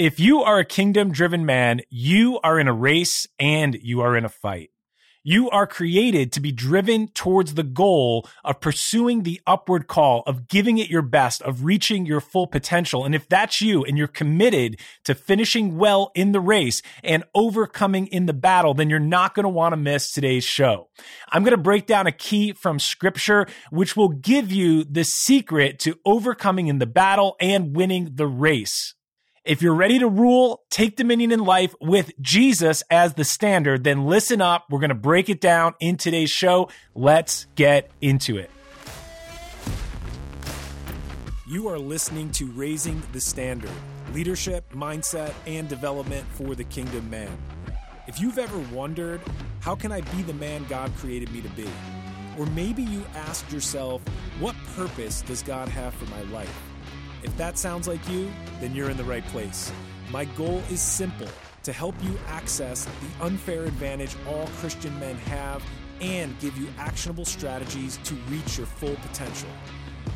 If you are a kingdom driven man, you are in a race and you are in a fight. You are created to be driven towards the goal of pursuing the upward call, of giving it your best, of reaching your full potential. And if that's you and you're committed to finishing well in the race and overcoming in the battle, then you're not going to want to miss today's show. I'm going to break down a key from scripture, which will give you the secret to overcoming in the battle and winning the race. If you're ready to rule, take dominion in life with Jesus as the standard, then listen up. We're going to break it down in today's show. Let's get into it. You are listening to Raising the Standard leadership, mindset, and development for the kingdom man. If you've ever wondered, how can I be the man God created me to be? Or maybe you asked yourself, what purpose does God have for my life? If that sounds like you, then you're in the right place. My goal is simple to help you access the unfair advantage all Christian men have and give you actionable strategies to reach your full potential.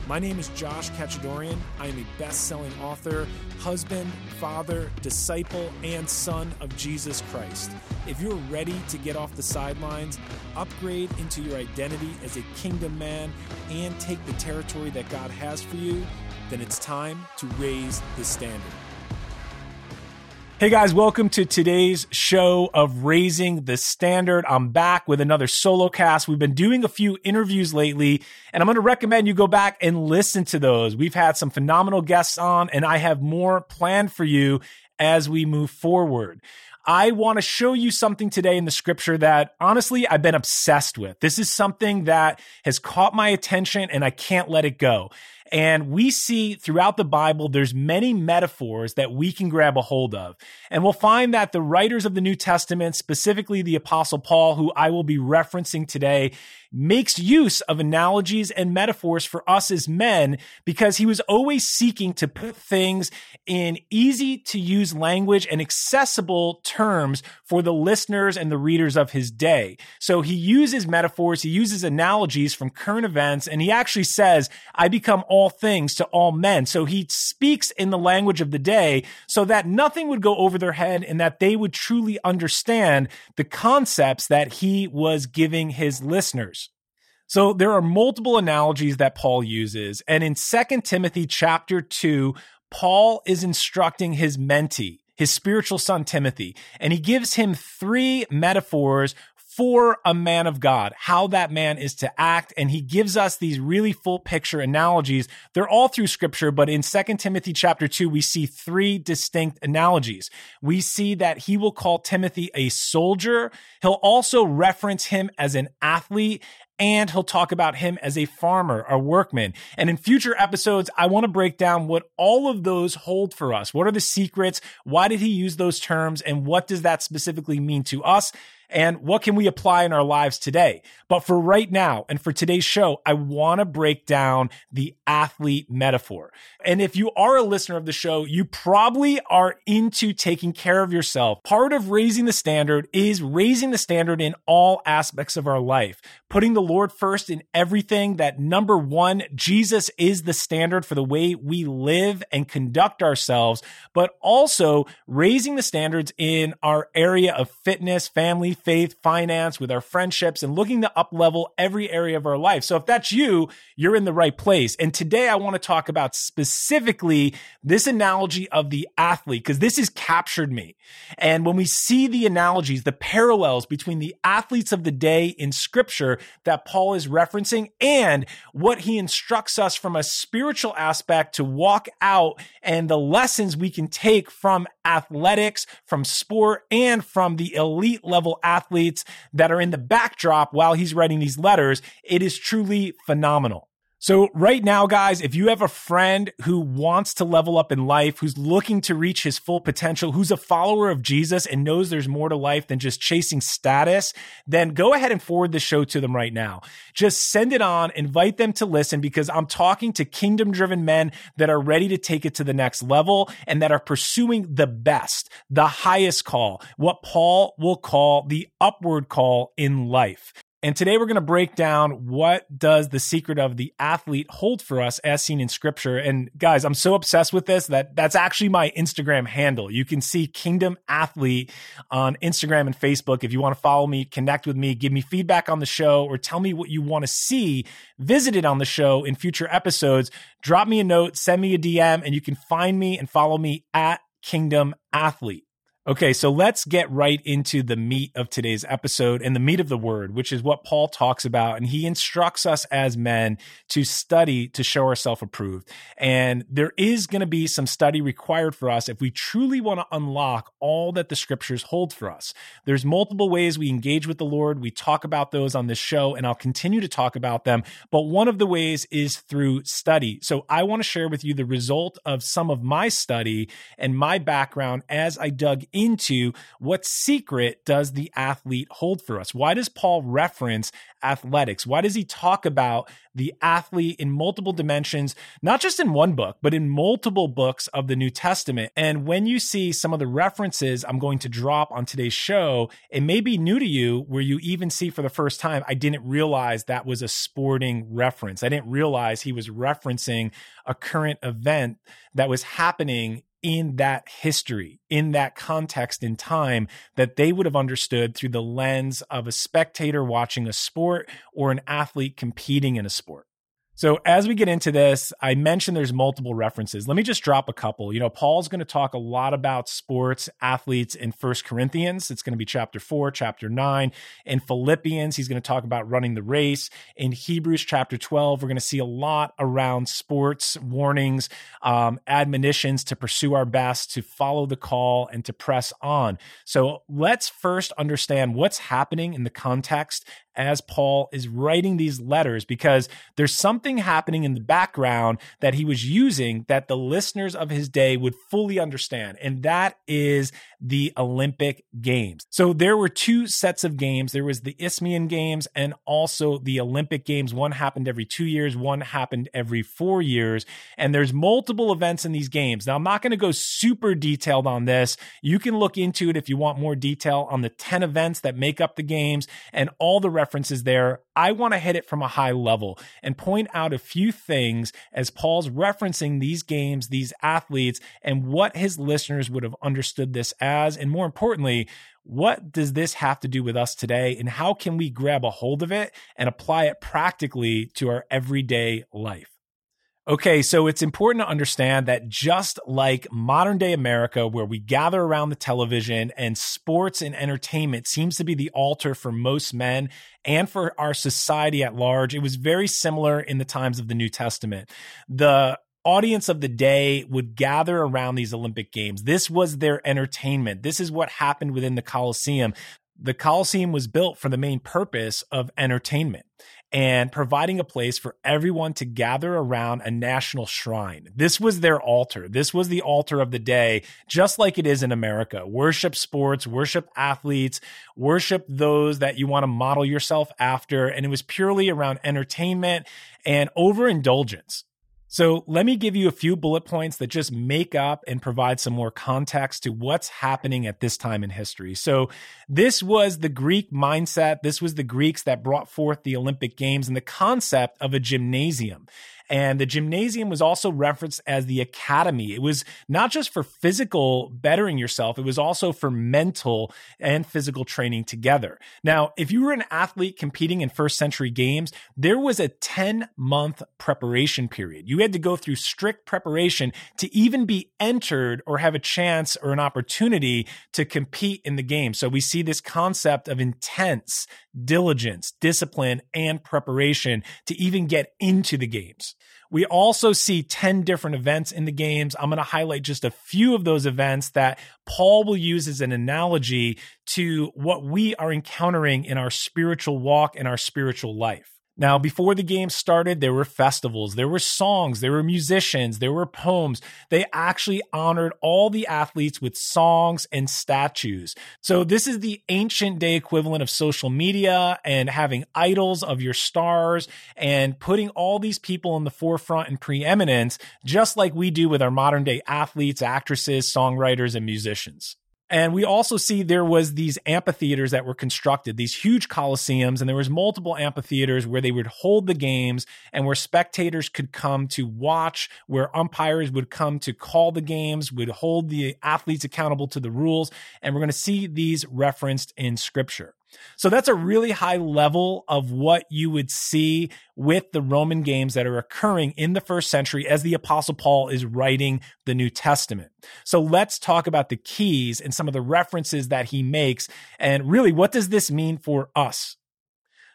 My name is Josh Kachadorian. I am a best selling author, husband, father, disciple, and son of Jesus Christ. If you're ready to get off the sidelines, upgrade into your identity as a kingdom man, and take the territory that God has for you, then it's time to raise the standard. Hey guys, welcome to today's show of Raising the Standard. I'm back with another solo cast. We've been doing a few interviews lately, and I'm going to recommend you go back and listen to those. We've had some phenomenal guests on, and I have more planned for you as we move forward. I want to show you something today in the scripture that honestly I've been obsessed with. This is something that has caught my attention and I can't let it go. And we see throughout the Bible, there's many metaphors that we can grab a hold of. And we'll find that the writers of the New Testament, specifically the apostle Paul, who I will be referencing today, makes use of analogies and metaphors for us as men because he was always seeking to put things in easy to use language and accessible terms for the listeners and the readers of his day. So he uses metaphors, he uses analogies from current events, and he actually says, I become all things to all men. So he speaks in the language of the day so that nothing would go over their head and that they would truly understand the concepts that he was giving his listeners. So there are multiple analogies that Paul uses. And in 2 Timothy chapter 2, Paul is instructing his mentee, his spiritual son Timothy, and he gives him three metaphors for a man of God, how that man is to act. And he gives us these really full picture analogies. They're all through scripture, but in 2 Timothy chapter 2, we see three distinct analogies. We see that he will call Timothy a soldier. He'll also reference him as an athlete and he'll talk about him as a farmer, a workman. And in future episodes, I want to break down what all of those hold for us. What are the secrets? Why did he use those terms? And what does that specifically mean to us? And what can we apply in our lives today. But for right now and for today's show, I want to break down the athlete metaphor. And if you are a listener of the show, you probably are into taking care of yourself. Part of raising the standard is raising the standard in all aspects of our life, putting the Lord first in everything. That number one, Jesus is the standard for the way we live and conduct ourselves, but also raising the standards in our area of fitness, family, faith, finance, with our friendships, and looking to uplevel every area of our life. So if that's you, you're in the right place. And today I want to talk about specifically this analogy of the athlete, because this has captured me. And when we see the analogies, the parallels between the athletes of the day in scripture that Paul is referencing and what he instructs us from a spiritual aspect to walk out and the lessons we can take from athletics, from sport, and from the elite level athletes that are in the backdrop while he's writing these letters. It is truly phenomenal. So right now, guys, if you have a friend who wants to level up in life, who's looking to reach his full potential, who's a follower of Jesus and knows there's more to life than just chasing status, then go ahead and forward the show to them right now. Just send it on, invite them to listen because I'm talking to kingdom driven men that are ready to take it to the next level and that are pursuing the best, the highest call, what Paul will call the upward call in life. And today we're going to break down what does the secret of the athlete hold for us as seen in scripture. And guys, I'm so obsessed with this that that's actually my Instagram handle. You can see Kingdom Athlete on Instagram and Facebook. If you want to follow me, connect with me, give me feedback on the show, or tell me what you want to see visited on the show in future episodes, drop me a note, send me a DM, and you can find me and follow me at Kingdom Athlete. Okay, so let's get right into the meat of today's episode and the meat of the word, which is what Paul talks about. And he instructs us as men to study to show ourselves approved. And there is going to be some study required for us if we truly want to unlock all that the scriptures hold for us. There's multiple ways we engage with the Lord. We talk about those on this show, and I'll continue to talk about them. But one of the ways is through study. So I want to share with you the result of some of my study and my background as I dug into what secret does the athlete hold for us? Why does Paul reference athletics? Why does he talk about the athlete in multiple dimensions, not just in one book, but in multiple books of the New Testament? And when you see some of the references I'm going to drop on today's show, it may be new to you where you even see for the first time, I didn't realize that was a sporting reference. I didn't realize he was referencing a current event that was happening in that history, in that context in time, that they would have understood through the lens of a spectator watching a sport or an athlete competing in a sport. So as we get into this, I mentioned there's multiple references. Let me just drop a couple. You know, Paul's going to talk a lot about sports athletes in First Corinthians. It's going to be chapter 4, chapter 9. In Philippians, he's going to talk about running the race. In Hebrews chapter 12, we're going to see a lot around sports warnings, um, admonitions to pursue our best, to follow the call and to press on. So let's first understand what's happening in the context as Paul is writing these letters because there's something happening in the background that he was using that the listeners of his day would fully understand. And that is the Olympic Games. So there were two sets of games. There was the Isthmian Games and also the Olympic Games. One happened every two years, one happened every four years. And there's multiple events in these games. Now, I'm not going to go super detailed on this. You can look into it if you want more detail on the 10 events that make up the games and all the references there. I want to hit it from a high level and point out a few things as Paul's referencing these games, these athletes, and what his listeners would have understood this as. And more importantly, what does this have to do with us today? And how can we grab a hold of it and apply it practically to our everyday life? Okay, so it's important to understand that just like modern day America, where we gather around the television and sports and entertainment seems to be the altar for most men and for our society at large, it was very similar in the times of the New Testament. The audience of the day would gather around these Olympic Games. This was their entertainment. This is what happened within the Coliseum. The Coliseum was built for the main purpose of entertainment and providing a place for everyone to gather around a national shrine. This was their altar. This was the altar of the day, just like it is in America. Worship sports, worship athletes, worship those that you want to model yourself after. And it was purely around entertainment and overindulgence. So let me give you a few bullet points that just make up and provide some more context to what's happening at this time in history. So this was the Greek mindset. This was the Greeks that brought forth the Olympic Games and the concept of a gymnasium. And the gymnasium was also referenced as the academy. It was not just for physical bettering yourself, it was also for mental and physical training together. Now, if you were an athlete competing in first century games, there was a 10 month preparation period. You had to go through strict preparation to even be entered or have a chance or an opportunity to compete in the game. So we see this concept of intense diligence, discipline, and preparation to even get into the games. We also see 10 different events in the games. I'm going to highlight just a few of those events that Paul will use as an analogy to what we are encountering in our spiritual walk and our spiritual life. Now, before the game started, there were festivals, there were songs, there were musicians, there were poems. They actually honored all the athletes with songs and statues. So, this is the ancient day equivalent of social media and having idols of your stars and putting all these people in the forefront and preeminence, just like we do with our modern day athletes, actresses, songwriters, and musicians. And we also see there was these amphitheaters that were constructed, these huge coliseums, and there was multiple amphitheaters where they would hold the games and where spectators could come to watch, where umpires would come to call the games, would hold the athletes accountable to the rules. And we're going to see these referenced in scripture. So that's a really high level of what you would see with the Roman games that are occurring in the first century as the apostle Paul is writing the New Testament. So let's talk about the keys and some of the references that he makes. And really, what does this mean for us?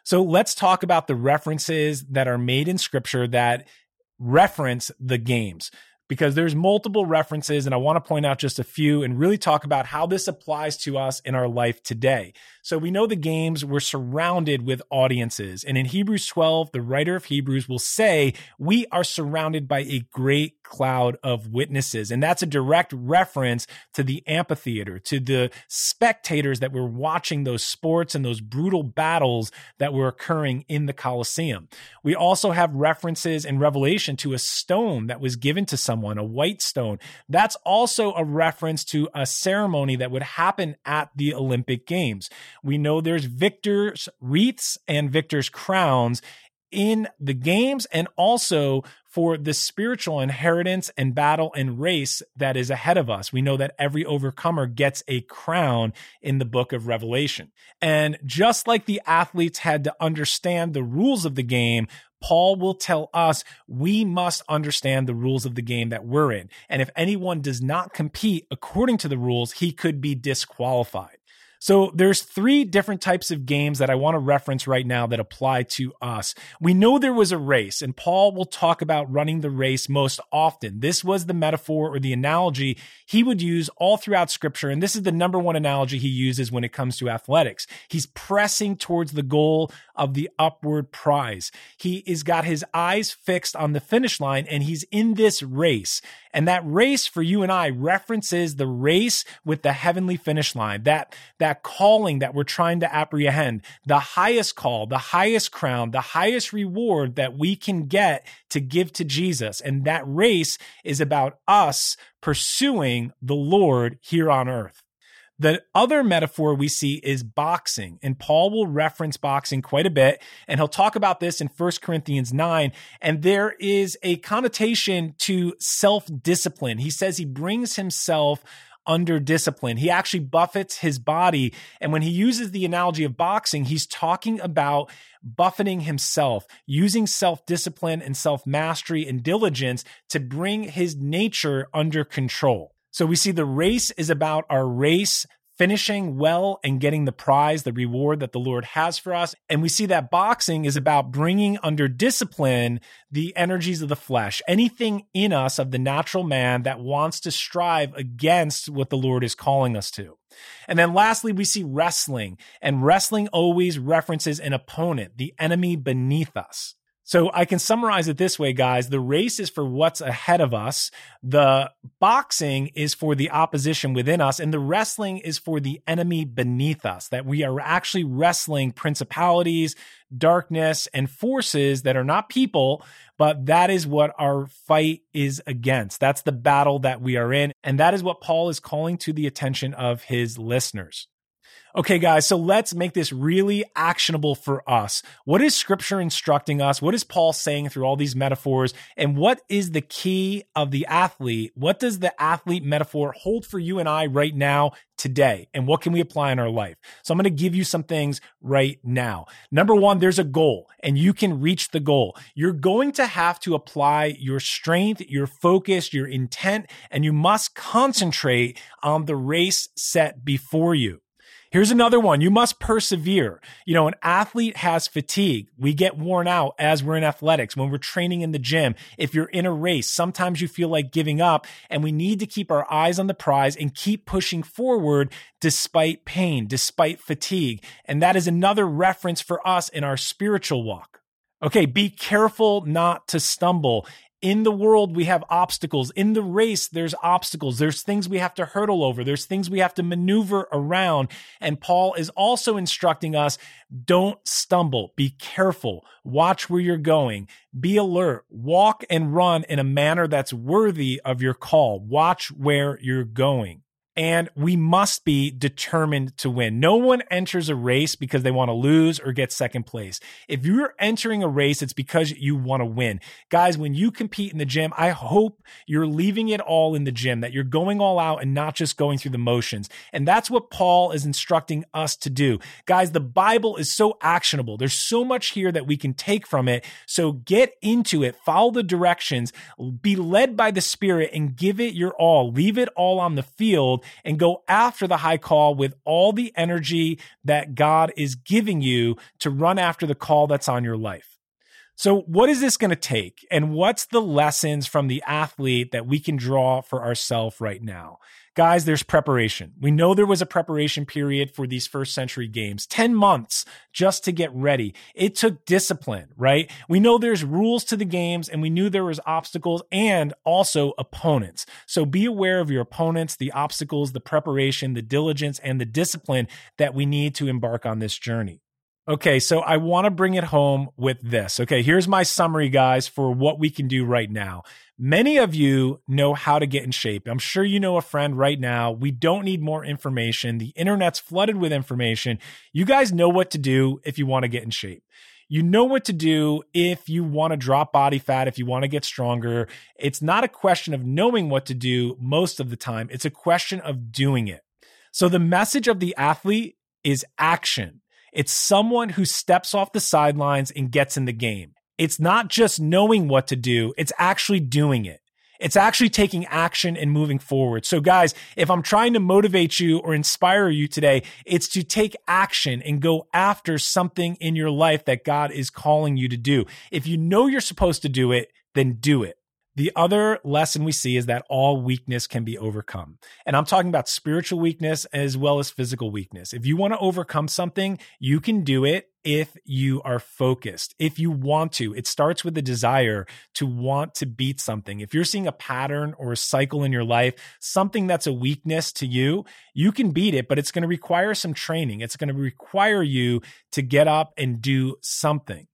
So let's talk about the references that are made in scripture that reference the games because there's multiple references and I want to point out just a few and really talk about how this applies to us in our life today. So we know the games were surrounded with audiences. And in Hebrews 12, the writer of Hebrews will say, we are surrounded by a great cloud of witnesses. And that's a direct reference to the amphitheater, to the spectators that were watching those sports and those brutal battles that were occurring in the Colosseum. We also have references in Revelation to a stone that was given to someone, a white stone. That's also a reference to a ceremony that would happen at the Olympic Games. We know there's victors' wreaths and victors' crowns in the games and also for the spiritual inheritance and battle and race that is ahead of us. We know that every overcomer gets a crown in the book of Revelation. And just like the athletes had to understand the rules of the game, Paul will tell us we must understand the rules of the game that we're in. And if anyone does not compete according to the rules, he could be disqualified. So there's three different types of games that I want to reference right now that apply to us. We know there was a race and Paul will talk about running the race most often. This was the metaphor or the analogy he would use all throughout scripture. And this is the number one analogy he uses when it comes to athletics. He's pressing towards the goal of the upward prize. He is got his eyes fixed on the finish line and he's in this race. And that race for you and I references the race with the heavenly finish line, that, that calling that we're trying to apprehend, the highest call, the highest crown, the highest reward that we can get to give to Jesus. And that race is about us pursuing the Lord here on earth. The other metaphor we see is boxing, and Paul will reference boxing quite a bit, and he'll talk about this in 1 Corinthians 9. And there is a connotation to self discipline. He says he brings himself under discipline. He actually buffets his body. And when he uses the analogy of boxing, he's talking about buffeting himself, using self discipline and self mastery and diligence to bring his nature under control. So we see the race is about our race finishing well and getting the prize, the reward that the Lord has for us. And we see that boxing is about bringing under discipline the energies of the flesh, anything in us of the natural man that wants to strive against what the Lord is calling us to. And then lastly, we see wrestling, and wrestling always references an opponent, the enemy beneath us. So I can summarize it this way, guys. The race is for what's ahead of us. The boxing is for the opposition within us and the wrestling is for the enemy beneath us, that we are actually wrestling principalities, darkness and forces that are not people, but that is what our fight is against. That's the battle that we are in. And that is what Paul is calling to the attention of his listeners. Okay, guys, so let's make this really actionable for us. What is scripture instructing us? What is Paul saying through all these metaphors? And what is the key of the athlete? What does the athlete metaphor hold for you and I right now, today? And what can we apply in our life? So I'm going to give you some things right now. Number one, there's a goal and you can reach the goal. You're going to have to apply your strength, your focus, your intent, and you must concentrate on the race set before you. Here's another one. You must persevere. You know, an athlete has fatigue. We get worn out as we're in athletics, when we're training in the gym. If you're in a race, sometimes you feel like giving up and we need to keep our eyes on the prize and keep pushing forward despite pain, despite fatigue. And that is another reference for us in our spiritual walk. Okay, be careful not to stumble in the world we have obstacles. In the race there's obstacles. There's things we have to hurdle over. There's things we have to maneuver around. And paul is also instructing us don't stumble. Be careful. Watch where you're going. Be alert. Walk and run in a manner that's worthy of your call. Watch where you're going and we must be determined to win. No one enters a race because they want to lose or get second place. If you're entering a race, it's because you want to win. Guys, when you compete in the gym, I hope you're leaving it all in the gym, that you're going all out and not just going through the motions. And that's what Paul is instructing us to do. Guys, the Bible is so actionable. There's so much here that we can take from it. So get into it, follow the directions, be led by the Spirit, and give it your all. Leave it all on the field and go after the high call with all the energy that God is giving you to run after the call that's on your life. So, what is this going to take? And what's the lessons from the athlete that we can draw for ourselves right now? Guys, there's preparation. We know there was a preparation period for these first century games, 10 months just to get ready. It took discipline, right? We know there's rules to the games and we knew there was obstacles and also opponents. So be aware of your opponents, the obstacles, the preparation, the diligence, and the discipline that we need to embark on this journey. Okay, so I want to bring it home with this. Okay, here's my summary, guys, for what we can do right now. Many of you know how to get in shape. I'm sure you know a friend right now. We don't need more information. The internet's flooded with information. You guys know what to do if you want to get in shape. You know what to do if you want to drop body fat, if you want to get stronger. It's not a question of knowing what to do most of the time, it's a question of doing it. So the message of the athlete is action. It's someone who steps off the sidelines and gets in the game. It's not just knowing what to do, it's actually doing it. It's actually taking action and moving forward. So, guys, if I'm trying to motivate you or inspire you today, it's to take action and go after something in your life that God is calling you to do. If you know you're supposed to do it, then do it. The other lesson we see is that all weakness can be overcome. And I'm talking about spiritual weakness as well as physical weakness. If you want to overcome something, you can do it if you are focused, if you want to. It starts with the desire to want to beat something. If you're seeing a pattern or a cycle in your life, something that's a weakness to you, you can beat it, but it's going to require some training. It's going to require you to get up and do something.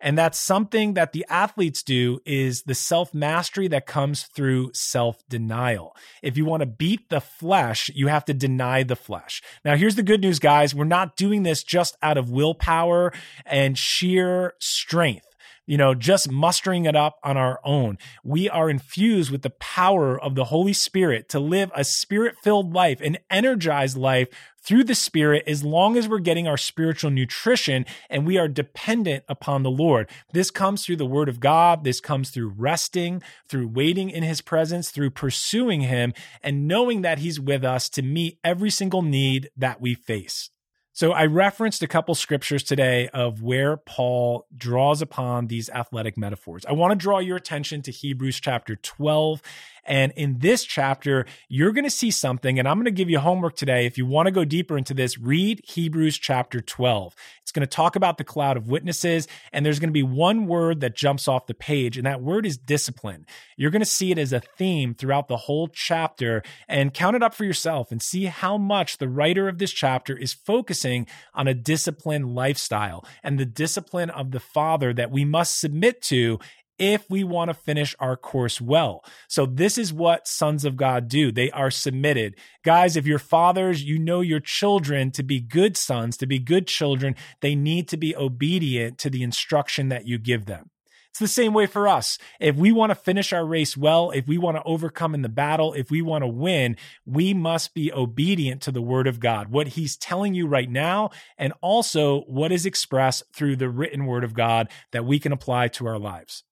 And that's something that the athletes do is the self mastery that comes through self denial. If you want to beat the flesh, you have to deny the flesh. Now, here's the good news, guys. We're not doing this just out of willpower and sheer strength you know, just mustering it up on our own. We are infused with the power of the Holy Spirit to live a spirit filled life, an energized life through the Spirit as long as we're getting our spiritual nutrition and we are dependent upon the Lord. This comes through the Word of God. This comes through resting, through waiting in His presence, through pursuing Him, and knowing that He's with us to meet every single need that we face. So I referenced a couple scriptures today of where Paul draws upon these athletic metaphors. I want to draw your attention to Hebrews chapter 12 and in this chapter, you're going to see something, and I'm going to give you homework today. If you want to go deeper into this, read Hebrews chapter 12. It's going to talk about the cloud of witnesses, and there's going to be one word that jumps off the page, and that word is discipline. You're going to see it as a theme throughout the whole chapter, and count it up for yourself and see how much the writer of this chapter is focusing on a disciplined lifestyle and the discipline of the Father that we must submit to if we want to finish our course well. So this is what sons of God do. They are submitted. Guys, if you're fathers, you know your children to be good sons, to be good children, they need to be obedient to the instruction that you give them. It's the same way for us. If we want to finish our race well, if we want to overcome in the battle, if we want to win, we must be obedient to the word of God, what he's telling you right now, and also what is expressed through the written word of God that we can apply to our lives.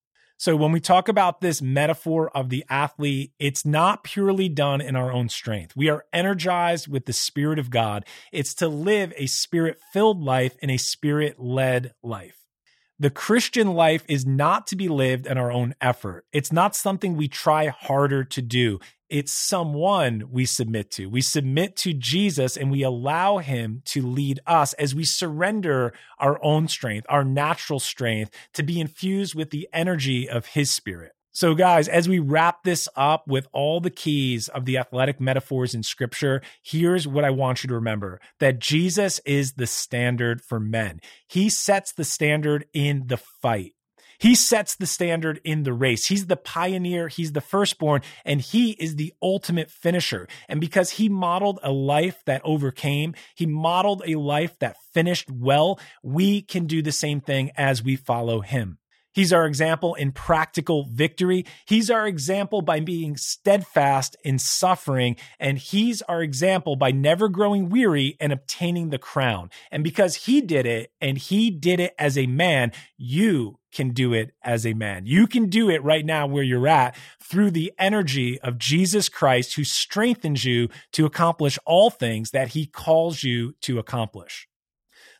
So when we talk about this metaphor of the athlete, it's not purely done in our own strength. We are energized with the Spirit of God. It's to live a spirit filled life and a spirit led life. The Christian life is not to be lived in our own effort. It's not something we try harder to do. It's someone we submit to. We submit to Jesus and we allow him to lead us as we surrender our own strength, our natural strength, to be infused with the energy of his spirit. So, guys, as we wrap this up with all the keys of the athletic metaphors in scripture, here's what I want you to remember that Jesus is the standard for men. He sets the standard in the fight. He sets the standard in the race. He's the pioneer. He's the firstborn and he is the ultimate finisher. And because he modeled a life that overcame, he modeled a life that finished well, we can do the same thing as we follow him. He's our example in practical victory. He's our example by being steadfast in suffering. And he's our example by never growing weary and obtaining the crown. And because he did it and he did it as a man, you can do it as a man. You can do it right now where you're at through the energy of Jesus Christ who strengthens you to accomplish all things that he calls you to accomplish.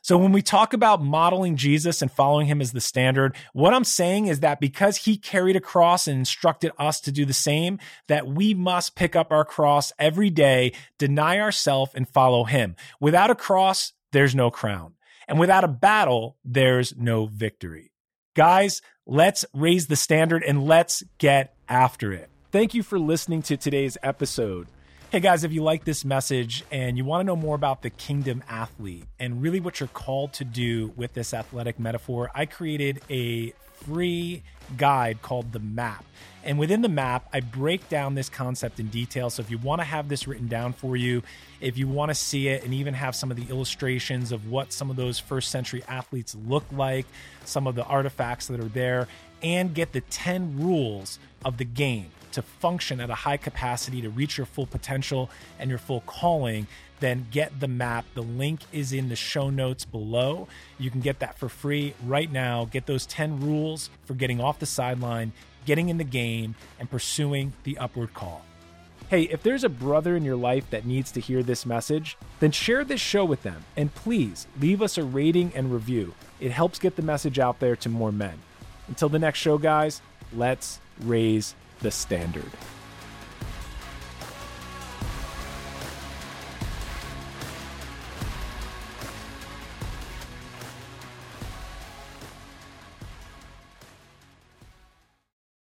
So when we talk about modeling Jesus and following him as the standard, what I'm saying is that because he carried a cross and instructed us to do the same, that we must pick up our cross every day, deny ourselves and follow him. Without a cross, there's no crown. And without a battle, there's no victory. Guys, let's raise the standard and let's get after it. Thank you for listening to today's episode. Hey guys, if you like this message and you want to know more about the kingdom athlete and really what you're called to do with this athletic metaphor, I created a free guide called The Map. And within the map, I break down this concept in detail. So if you want to have this written down for you, if you want to see it and even have some of the illustrations of what some of those first century athletes look like, some of the artifacts that are there, and get the 10 rules of the game to function at a high capacity to reach your full potential and your full calling, then get the map. The link is in the show notes below. You can get that for free right now. Get those 10 rules for getting off the sideline, getting in the game, and pursuing the upward call. Hey, if there's a brother in your life that needs to hear this message, then share this show with them and please leave us a rating and review. It helps get the message out there to more men. Until the next show, guys, let's raise the standard.